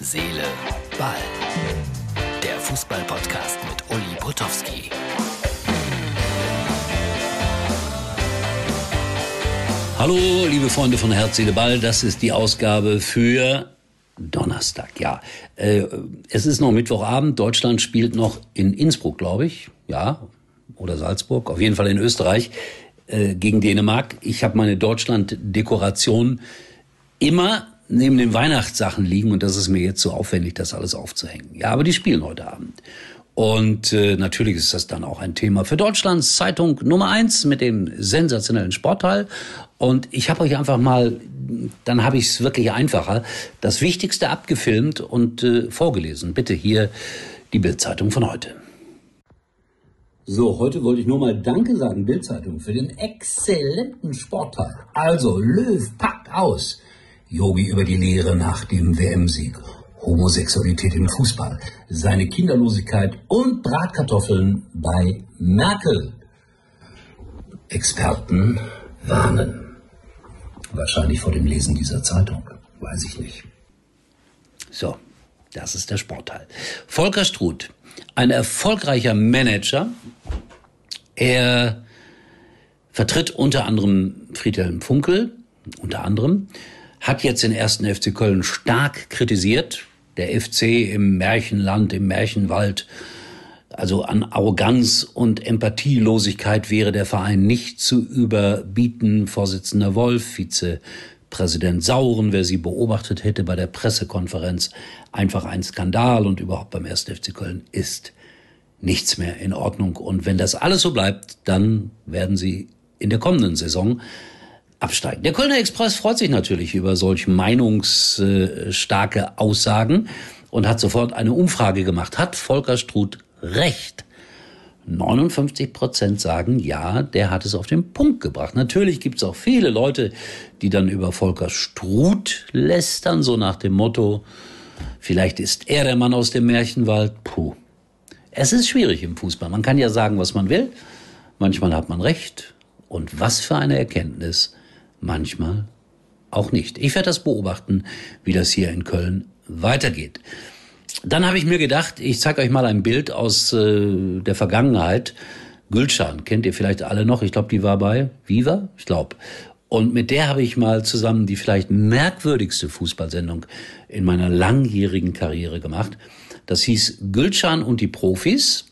Seele, Ball. Der Fußball-Podcast mit Uli Potowski. Hallo, liebe Freunde von Herz, Seele, Ball. Das ist die Ausgabe für Donnerstag. Ja, äh, es ist noch Mittwochabend. Deutschland spielt noch in Innsbruck, glaube ich. Ja, oder Salzburg. Auf jeden Fall in Österreich äh, gegen Dänemark. Ich habe meine Deutschland-Dekoration immer neben den Weihnachtssachen liegen und das ist mir jetzt so aufwendig, das alles aufzuhängen. Ja, aber die spielen heute Abend. Und äh, natürlich ist das dann auch ein Thema für Deutschlands Zeitung Nummer eins mit dem sensationellen Sportteil. Und ich habe euch einfach mal, dann habe ich es wirklich einfacher, das Wichtigste abgefilmt und äh, vorgelesen. Bitte hier die Bildzeitung von heute. So, heute wollte ich nur mal Danke sagen, Bildzeitung, für den exzellenten Sportteil. Also, Löw packt aus. Yogi über die Lehre nach dem WM-Sieg. Homosexualität im Fußball, seine Kinderlosigkeit und Bratkartoffeln bei Merkel. Experten warnen. Wahrscheinlich vor dem Lesen dieser Zeitung. Weiß ich nicht. So, das ist der Sportteil. Volker Struth, ein erfolgreicher Manager. Er vertritt unter anderem Friedhelm Funkel, unter anderem, hat jetzt den ersten FC Köln stark kritisiert. Der FC im Märchenland, im Märchenwald. Also an Arroganz und Empathielosigkeit wäre der Verein nicht zu überbieten. Vorsitzender Wolf, Vizepräsident Sauren, wer sie beobachtet hätte bei der Pressekonferenz, einfach ein Skandal und überhaupt beim 1. FC Köln ist nichts mehr in Ordnung. Und wenn das alles so bleibt, dann werden sie in der kommenden Saison absteigen. Der Kölner Express freut sich natürlich über solch meinungsstarke Aussagen und hat sofort eine Umfrage gemacht. Hat Volker Struth recht? 59 Prozent sagen, ja, der hat es auf den Punkt gebracht. Natürlich gibt es auch viele Leute, die dann über Volker Struth lästern, so nach dem Motto, vielleicht ist er der Mann aus dem Märchenwald. Puh. Es ist schwierig im Fußball. Man kann ja sagen, was man will. Manchmal hat man recht. Und was für eine Erkenntnis manchmal auch nicht. Ich werde das beobachten, wie das hier in Köln weitergeht. Dann habe ich mir gedacht, ich zeige euch mal ein Bild aus äh, der Vergangenheit. Gülschan, kennt ihr vielleicht alle noch? Ich glaube, die war bei Viva, ich glaube. Und mit der habe ich mal zusammen die vielleicht merkwürdigste Fußballsendung in meiner langjährigen Karriere gemacht. Das hieß Gülschan und die Profis.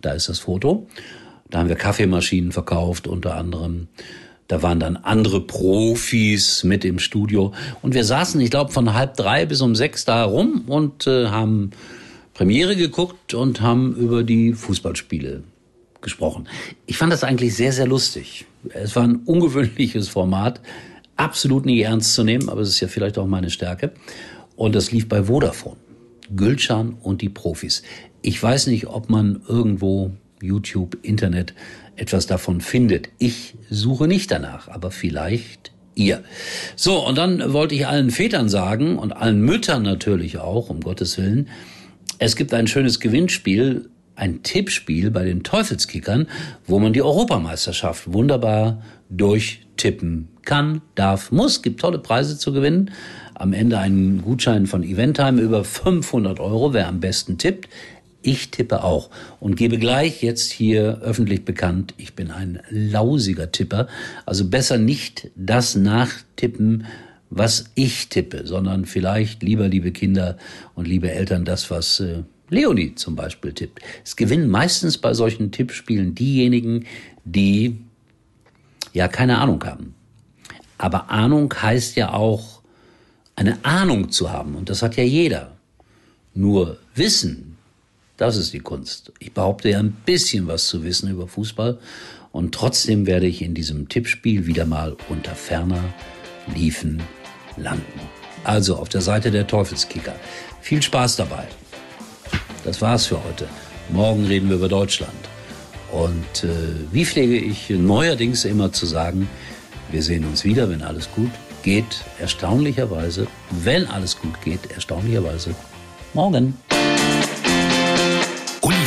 Da ist das Foto. Da haben wir Kaffeemaschinen verkauft, unter anderem. Da waren dann andere Profis mit im Studio. Und wir saßen, ich glaube, von halb drei bis um sechs da rum und äh, haben Premiere geguckt und haben über die Fußballspiele gesprochen. Ich fand das eigentlich sehr, sehr lustig. Es war ein ungewöhnliches Format, absolut nie ernst zu nehmen, aber es ist ja vielleicht auch meine Stärke. Und das lief bei Vodafone. Gülcan und die Profis. Ich weiß nicht, ob man irgendwo YouTube, Internet etwas davon findet. Ich suche nicht danach, aber vielleicht ihr. So, und dann wollte ich allen Vätern sagen und allen Müttern natürlich auch, um Gottes Willen, es gibt ein schönes Gewinnspiel, ein Tippspiel bei den Teufelskickern, wo man die Europameisterschaft wunderbar durchtippen kann, darf, muss, gibt tolle Preise zu gewinnen. Am Ende einen Gutschein von Eventheim über 500 Euro, wer am besten tippt. Ich tippe auch und gebe gleich jetzt hier öffentlich bekannt, ich bin ein lausiger Tipper. Also besser nicht das nachtippen, was ich tippe, sondern vielleicht lieber, liebe Kinder und liebe Eltern, das, was äh, Leonie zum Beispiel tippt. Es gewinnen meistens bei solchen Tippspielen diejenigen, die ja keine Ahnung haben. Aber Ahnung heißt ja auch, eine Ahnung zu haben. Und das hat ja jeder. Nur Wissen, das ist die Kunst. Ich behaupte ja ein bisschen was zu wissen über Fußball und trotzdem werde ich in diesem Tippspiel wieder mal unter ferner Liefen landen. Also auf der Seite der Teufelskicker. Viel Spaß dabei. Das war's für heute. Morgen reden wir über Deutschland. Und äh, wie pflege ich neuerdings immer zu sagen, wir sehen uns wieder, wenn alles gut geht. Erstaunlicherweise, wenn alles gut geht, erstaunlicherweise morgen